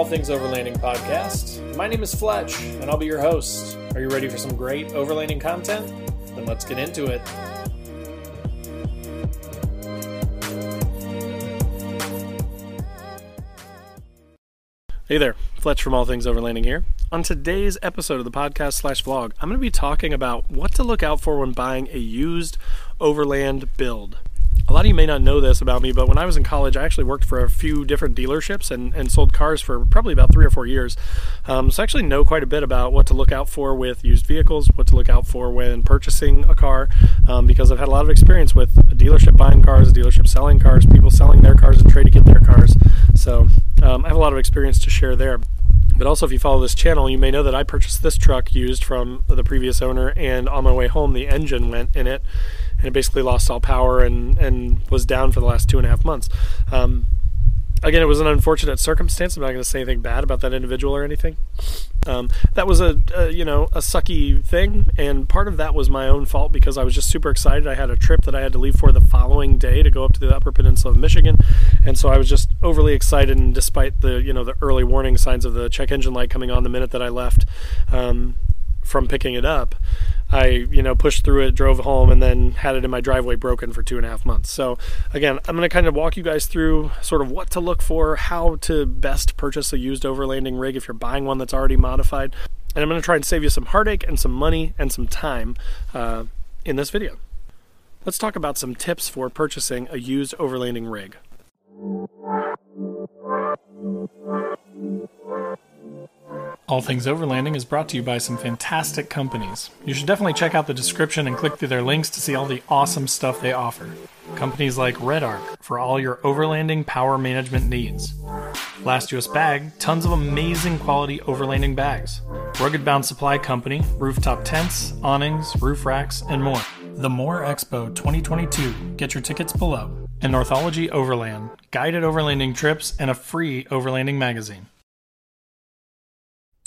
All Things Overlanding podcast. My name is Fletch, and I'll be your host. Are you ready for some great overlanding content? Then let's get into it. Hey there, Fletch from All Things Overlanding here. On today's episode of the podcast slash vlog, I'm going to be talking about what to look out for when buying a used overland build. A lot of you may not know this about me, but when I was in college, I actually worked for a few different dealerships and, and sold cars for probably about three or four years. Um, so I actually know quite a bit about what to look out for with used vehicles, what to look out for when purchasing a car, um, because I've had a lot of experience with a dealership buying cars, a dealership selling cars, people selling their cars and trade to get their cars. So um, I have a lot of experience to share there. But also, if you follow this channel, you may know that I purchased this truck used from the previous owner, and on my way home, the engine went in it, and it basically lost all power and, and was down for the last two and a half months. Um, again, it was an unfortunate circumstance. I'm not going to say anything bad about that individual or anything. Um, that was a, a, you know a sucky thing, and part of that was my own fault because I was just super excited. I had a trip that I had to leave for the following day to go up to the Upper Peninsula of Michigan, and so I was just overly excited. And despite the you know the early warning signs of the check engine light coming on the minute that I left um, from picking it up, I, you know, pushed through it, drove home, and then had it in my driveway broken for two and a half months. So, again, I'm going to kind of walk you guys through sort of what to look for, how to best purchase a used overlanding rig if you're buying one that's already modified. And I'm going to try and save you some heartache and some money and some time uh, in this video. Let's talk about some tips for purchasing a used overlanding rig. All Things Overlanding is brought to you by some fantastic companies. You should definitely check out the description and click through their links to see all the awesome stuff they offer. Companies like REDARC for all your overlanding power management needs. Last US Bag, tons of amazing quality overlanding bags. Rugged Bound Supply Company, rooftop tents, awnings, roof racks, and more. The More Expo 2022, get your tickets below. And Northology Overland, guided overlanding trips and a free overlanding magazine.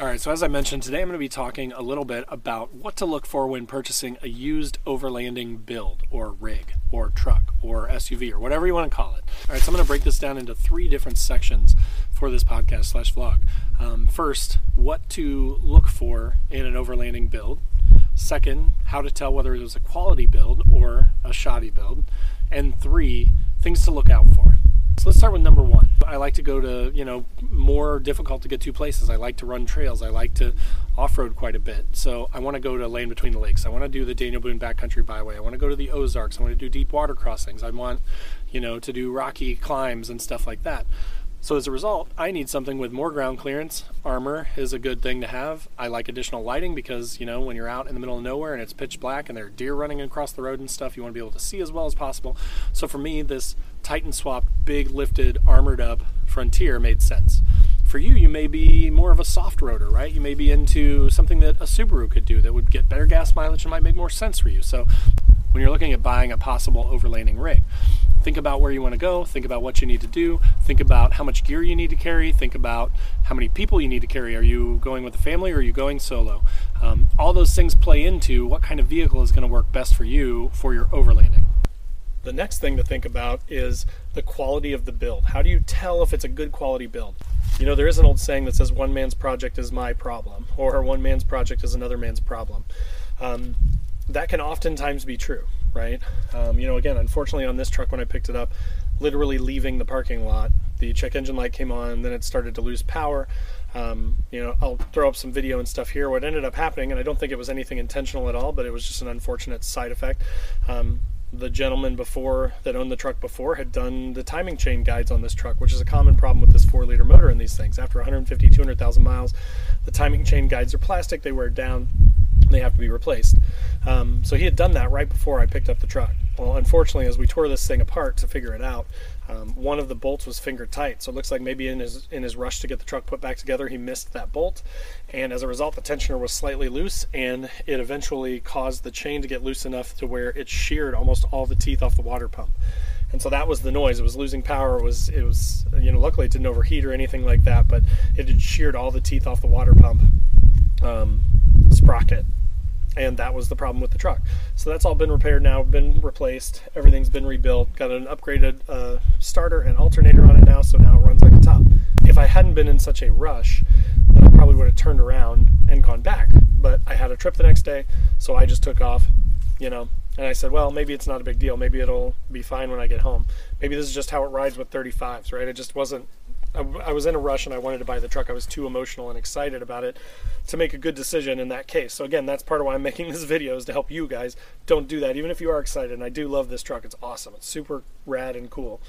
All right, so as I mentioned, today I'm going to be talking a little bit about what to look for when purchasing a used overlanding build or rig or truck or SUV or whatever you want to call it. All right, so I'm going to break this down into three different sections for this podcast slash vlog. Um, first, what to look for in an overlanding build. Second, how to tell whether it was a quality build or a shoddy build. And three, things to look out for. So let's start with number one. I like to go to, you know, more difficult to get to places. I like to run trails. I like to off road quite a bit. So I want to go to Land Between the Lakes. I want to do the Daniel Boone Backcountry Byway. I want to go to the Ozarks. I want to do deep water crossings. I want, you know, to do rocky climbs and stuff like that. So as a result, I need something with more ground clearance. Armor is a good thing to have. I like additional lighting because, you know, when you're out in the middle of nowhere and it's pitch black and there are deer running across the road and stuff, you want to be able to see as well as possible. So for me, this Titan swap big lifted armored up Frontier made sense. For you, you may be more of a soft roader, right? You may be into something that a Subaru could do that would get better gas mileage and might make more sense for you. So when you're looking at buying a possible overlanding rig, think about where you want to go, think about what you need to do, think about how much gear you need to carry, think about how many people you need to carry. Are you going with a family or are you going solo? Um, all those things play into what kind of vehicle is going to work best for you for your overlanding. The next thing to think about is the quality of the build. How do you tell if it's a good quality build? You know, there is an old saying that says one man's project is my problem, or one man's project is another man's problem. Um, that can oftentimes be true, right? Um, you know, again, unfortunately, on this truck, when I picked it up, literally leaving the parking lot, the check engine light came on, then it started to lose power. Um, you know, I'll throw up some video and stuff here. What ended up happening, and I don't think it was anything intentional at all, but it was just an unfortunate side effect. Um, the gentleman before that owned the truck before had done the timing chain guides on this truck, which is a common problem with this four liter motor in these things. After 150, 200,000 miles, the timing chain guides are plastic, they wear down, they have to be replaced. Um, so he had done that right before I picked up the truck. Well, unfortunately, as we tore this thing apart to figure it out, Um, one of the bolts was finger tight, so it looks like maybe in his in his rush to get the truck put back together, he missed that bolt, and as a result, the tensioner was slightly loose, and it eventually caused the chain to get loose enough to where it sheared almost all the teeth off the water pump and so that was the noise. It was losing power. It was it was you know luckily it didn't overheat or anything like that, but it had sheared all the teeth off the water pump um, sprocket, and that was the problem with the truck. So that's all been repaired now, been replaced. Everything's been rebuilt. Got an upgraded uh, starter and alternator on it now, so now it runs like a top. If I hadn't been in such a rush, then I probably would have turned around and gone back. But I had a trip the next day, so I just took off. You know, and I said, well, maybe it's not a big deal. Maybe it'll be fine when I get home. Maybe this is just how it rides with 35s, right? It just wasn't. I, I was in a rush and I wanted to buy the truck. I was too emotional and excited about it to make a good decision in that case. So again, that's part of why I'm making this video is to help you guys. Don't do that, even if you are excited. And I do love this truck. It's awesome. It's super rad and cool.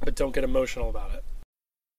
But don't get emotional about it.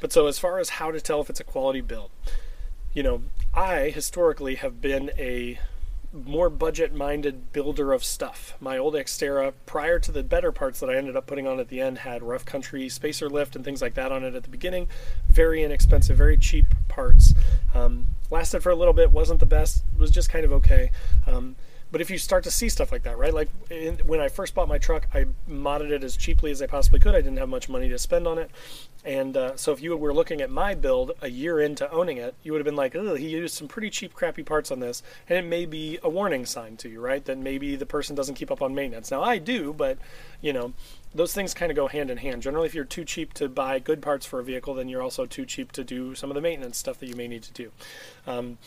But so, as far as how to tell if it's a quality build, you know, I historically have been a more budget minded builder of stuff. My old Xterra, prior to the better parts that I ended up putting on at the end, had Rough Country spacer lift and things like that on it at the beginning. Very inexpensive, very cheap parts. Um, lasted for a little bit, wasn't the best, was just kind of okay. Um, but if you start to see stuff like that, right? Like in, when I first bought my truck, I modded it as cheaply as I possibly could. I didn't have much money to spend on it. And uh, so if you were looking at my build a year into owning it, you would have been like, oh, he used some pretty cheap, crappy parts on this. And it may be a warning sign to you, right? That maybe the person doesn't keep up on maintenance. Now, I do, but, you know, those things kind of go hand in hand. Generally, if you're too cheap to buy good parts for a vehicle, then you're also too cheap to do some of the maintenance stuff that you may need to do. Um,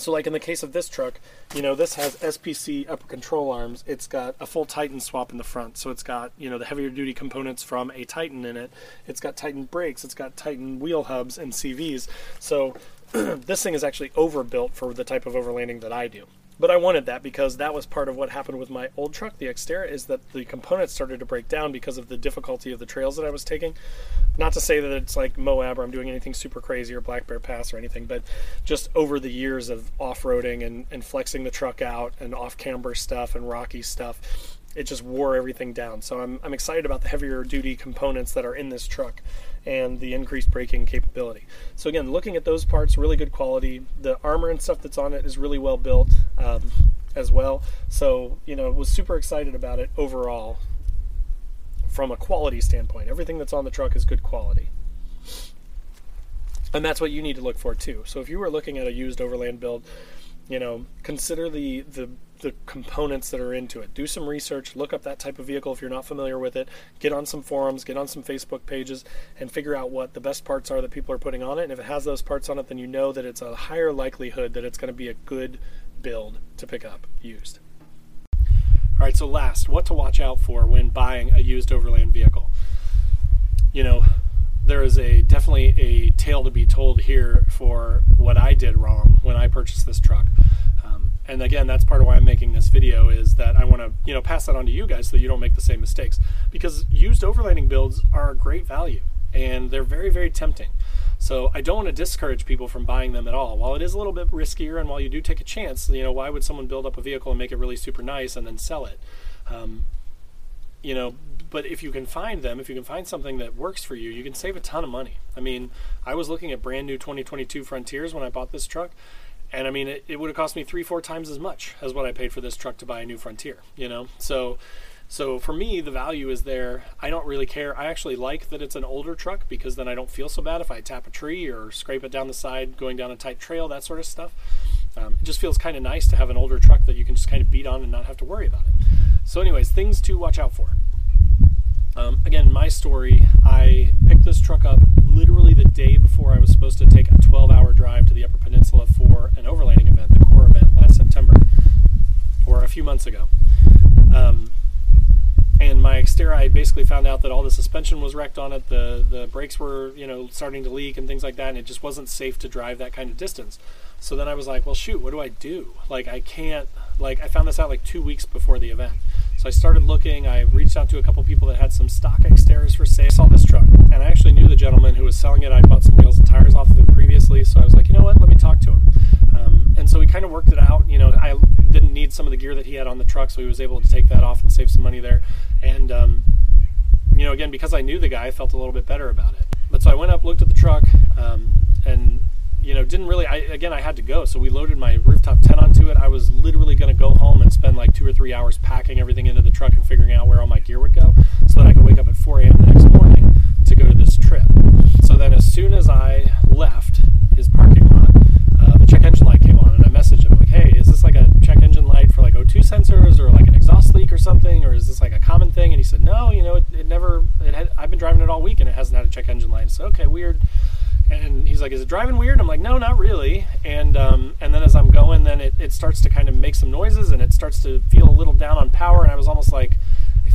so, like in the case of this truck, you know, this has SPC upper control arms. It's got a full Titan swap in the front. So, it's got, you know, the heavier duty components from a Titan in it. It's got Titan brakes. It's got Titan wheel hubs and CVs. So, this thing is actually overbuilt for the type of overlanding that I do. But I wanted that because that was part of what happened with my old truck, the Xterra, is that the components started to break down because of the difficulty of the trails that I was taking. Not to say that it's like Moab or I'm doing anything super crazy or Black Bear Pass or anything, but just over the years of off roading and, and flexing the truck out and off camber stuff and rocky stuff, it just wore everything down. So I'm, I'm excited about the heavier duty components that are in this truck and the increased braking capability. So again, looking at those parts, really good quality. The armor and stuff that's on it is really well built um, as well. So you know, was super excited about it overall from a quality standpoint. Everything that's on the truck is good quality. And that's what you need to look for too. So if you were looking at a used overland build, you know, consider the the the components that are into it. Do some research, look up that type of vehicle if you're not familiar with it. Get on some forums, get on some Facebook pages, and figure out what the best parts are that people are putting on it. And if it has those parts on it, then you know that it's a higher likelihood that it's going to be a good build to pick up used. All right, so last, what to watch out for when buying a used overland vehicle. You know, there is a definitely a tale to be told here for what I did wrong when I purchased this truck. Um, and again, that's part of why I'm making this video is that I want to you know pass that on to you guys so you don't make the same mistakes. Because used overlanding builds are a great value and they're very very tempting. So I don't want to discourage people from buying them at all. While it is a little bit riskier, and while you do take a chance, you know, why would someone build up a vehicle and make it really super nice and then sell it? Um, you know, but if you can find them, if you can find something that works for you, you can save a ton of money. I mean, I was looking at brand new 2022 Frontiers when I bought this truck, and I mean, it, it would have cost me three, four times as much as what I paid for this truck to buy a new Frontier. You know, so so for me, the value is there. I don't really care. I actually like that it's an older truck because then I don't feel so bad if I tap a tree or scrape it down the side going down a tight trail, that sort of stuff. Um, it just feels kind of nice to have an older truck that you can just kind of beat on and not have to worry about it. So, anyways, things to watch out for. Um, again, my story I picked this truck up literally the day before I was supposed to take a 12 hour drive to the Upper Peninsula for an overlanding event, the CORE event last September, or a few months ago. Um, my Xterra I basically found out that all the suspension was wrecked on it. The the brakes were you know starting to leak and things like that, and it just wasn't safe to drive that kind of distance. So then I was like, well, shoot, what do I do? Like I can't. Like I found this out like two weeks before the event. So I started looking. I reached out to a couple people that had some stock Xterras for sale. I saw this truck, and I actually knew the gentleman who was selling it. I bought some wheels and tires off of him previously, so I was like, you know what? Let me talk to him. Um, and so we kind of worked it out. You know, I didn't need some of the gear that he had on the truck, so he was able to take that off and save some money there. Know, again, because I knew the guy, I felt a little bit better about it. But so I went up, looked at the truck, um, and you know, didn't really. I again, I had to go, so we loaded my rooftop tent onto it. I was literally going to go home and spend like two or three hours packing everything into the truck and figuring out where all my gear would go, so that I could wake up at 4 a.m. the next morning to go to this trip. So then, as soon as I left his parking lot, uh, the check engine light came on, and I messaged him like, "Hey, is this like a check engine light for like O2 sensors, or like an exhaust leak or something, or is this like a common thing?" And he said, "No, you know, it, it never. It had, I've been driving it all week, and it hasn't had a check engine light." So okay, weird. And he's like, "Is it driving weird?" I'm like, "No, not really." And um, and then as I'm going, then it, it starts to kind of make some noises, and it starts to feel a little down on power. And I was almost like,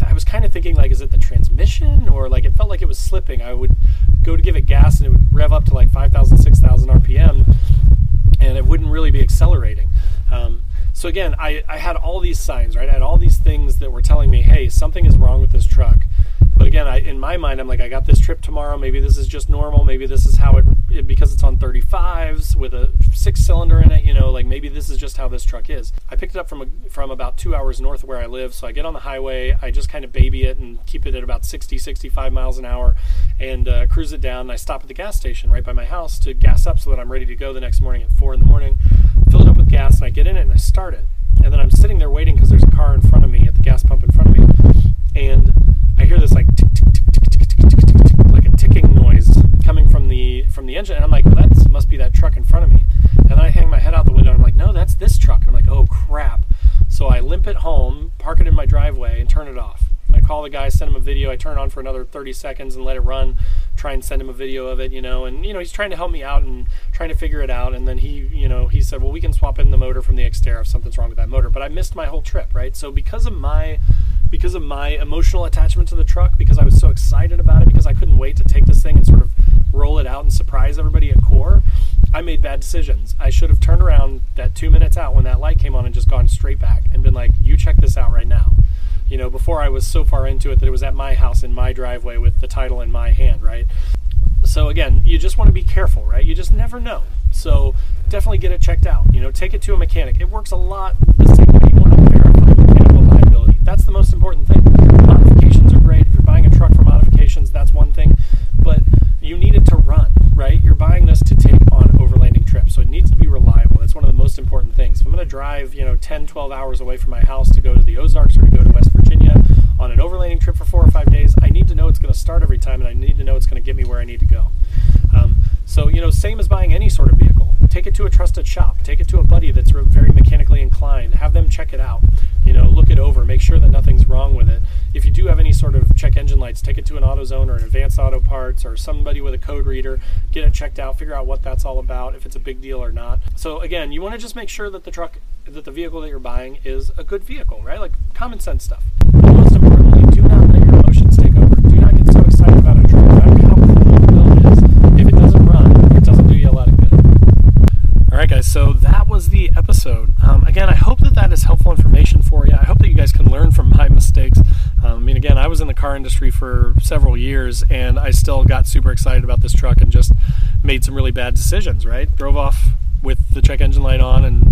I was kind of thinking like, is it the transmission, or like it felt like it was slipping. I would go to give it gas, and it would rev up to like 5,000, 6,000 RPM, and it wouldn't really be accelerating. Um, so again, I, I had all these signs, right? I had all these things that were telling me, hey, something is wrong with this truck. Again, I, in my mind, I'm like, I got this trip tomorrow. Maybe this is just normal. Maybe this is how it, it because it's on 35s with a six cylinder in it. You know, like maybe this is just how this truck is. I picked it up from a, from about two hours north of where I live. So I get on the highway. I just kind of baby it and keep it at about 60, 65 miles an hour, and uh, cruise it down. And I stop at the gas station right by my house to gas up so that I'm ready to go the next morning at four in the morning. Fill it up with gas, and I get in it and I start it. And then I'm sitting there waiting because there's a car in front of me at the gas pump in front of me, and turn it off. I call the guy, send him a video. I turn it on for another 30 seconds and let it run. Try and send him a video of it, you know. And you know, he's trying to help me out and trying to figure it out. And then he, you know, he said, well, we can swap in the motor from the Xterra if something's wrong with that motor. But I missed my whole trip, right? So because of my because of my emotional attachment to the truck, because I was so excited about it, because I couldn't wait to take this thing and sort of roll it out and surprise everybody at core, I made bad decisions. I should have turned around that two minutes out when that light came on and just gone straight back and been like, you check this out right now. You know, before I was so far into it that it was at my house in my driveway with the title in my hand, right? So again, you just want to be careful, right? You just never know. So definitely get it checked out. You know, take it to a mechanic. It works a lot the same way. You want to verify mechanical liability. That's the most important thing. Modifications are great. If you're buying a truck for modifications, that's one thing. But you need it to run, right? You're buying this to take on overlanding trips. So it needs to be reliable. That's one of the most important things. If I'm going to drive, you know, 10, 12 hours away from my house to go to the Ozarks or to go to West on an overlanding trip for four or five days, I need to know it's going to start every time and I need to know it's going to get me where I need to go. Um, so, you know, same as buying any sort of vehicle. Take it to a trusted shop. Take it to a buddy that's very mechanically inclined. Have them check it out. You know, look it over. Make sure that nothing's wrong with it. If you do have any sort of check engine lights, take it to an AutoZone or an Advanced Auto Parts or somebody with a code reader. Get it checked out. Figure out what that's all about. If it's a big deal or not. So again, you want to just make sure that the truck, that the vehicle that you're buying is a good vehicle, right? Like common sense stuff. Most importantly, do not let your emotions take over. Do not get so excited about a truck, no matter how cool the build is. If it doesn't run, it doesn't do you a lot of good. All right, guys. So that was the episode. Um, again, I hope that that is helpful information for you. I hope that you guys can learn from my mistakes. Um, I mean, again, I was in the car industry for several years, and I still got super excited about this truck and just made some really bad decisions. Right? Drove off with the check engine light on and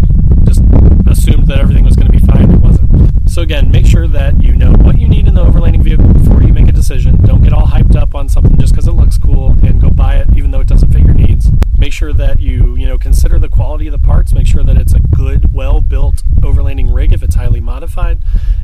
just assumed that everything was going to be fine. It wasn't. So again, make sure that you know what you need in the overlanding vehicle before you make a decision. Don't get all hyped up on something just because it looks cool and go buy it even though it doesn't fit your needs. Make sure that you, you know, consider the quality of the parts. Make sure that it's a good, well-built overlanding rig if it's highly modified.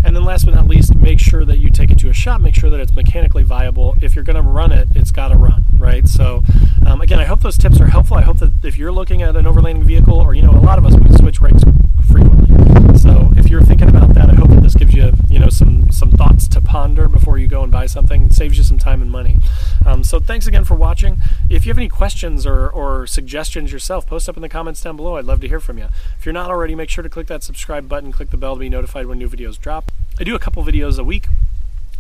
And then last but not least, make sure that you take it to a shop. Make sure that it's mechanically viable. If you're going to run it, it's got to run, right? So um, again, I hope those tips are helpful. I hope that if you're looking at an overlanding vehicle, or you know, a lot of us we switch rigs frequently. So if you're thinking about that, I hope that this gives you, you know, some some thoughts to ponder before you go and buy something. It saves you some time and money. Um, so thanks again for watching. If you have any questions or, or suggestions yourself, post up in the comments down below. I'd love to hear from you. If you're not already, make sure to click that subscribe button, click the bell to be notified when new videos drop. I do a couple videos a week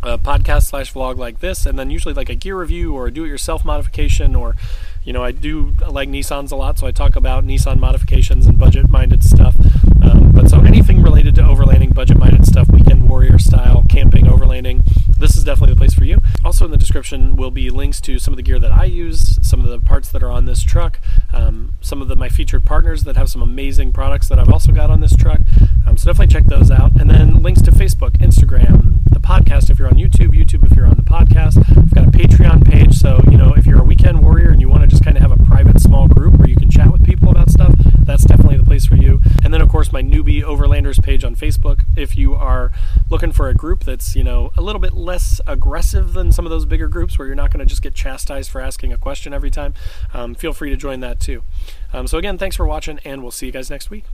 a podcast slash vlog like this, and then usually like a gear review or a do-it-yourself modification, or you know I do like Nissans a lot, so I talk about Nissan modifications and budget-minded stuff. Um, but so anything related to overlanding, budget-minded stuff, weekend warrior style, camping, overlanding, this is definitely the place for you. Also in the description will be links to some of the gear that I use, some of the parts that are on this truck, um, some of the, my featured partners that have some amazing products that I've also got on this truck. Um, so definitely check those out, and then links to Facebook, Instagram, the podcast if you're on YouTube, YouTube if you're on the podcast. I've got a Patreon page, so you know if on Facebook. If you are looking for a group that's, you know, a little bit less aggressive than some of those bigger groups where you're not going to just get chastised for asking a question every time, um, feel free to join that too. Um, so, again, thanks for watching, and we'll see you guys next week.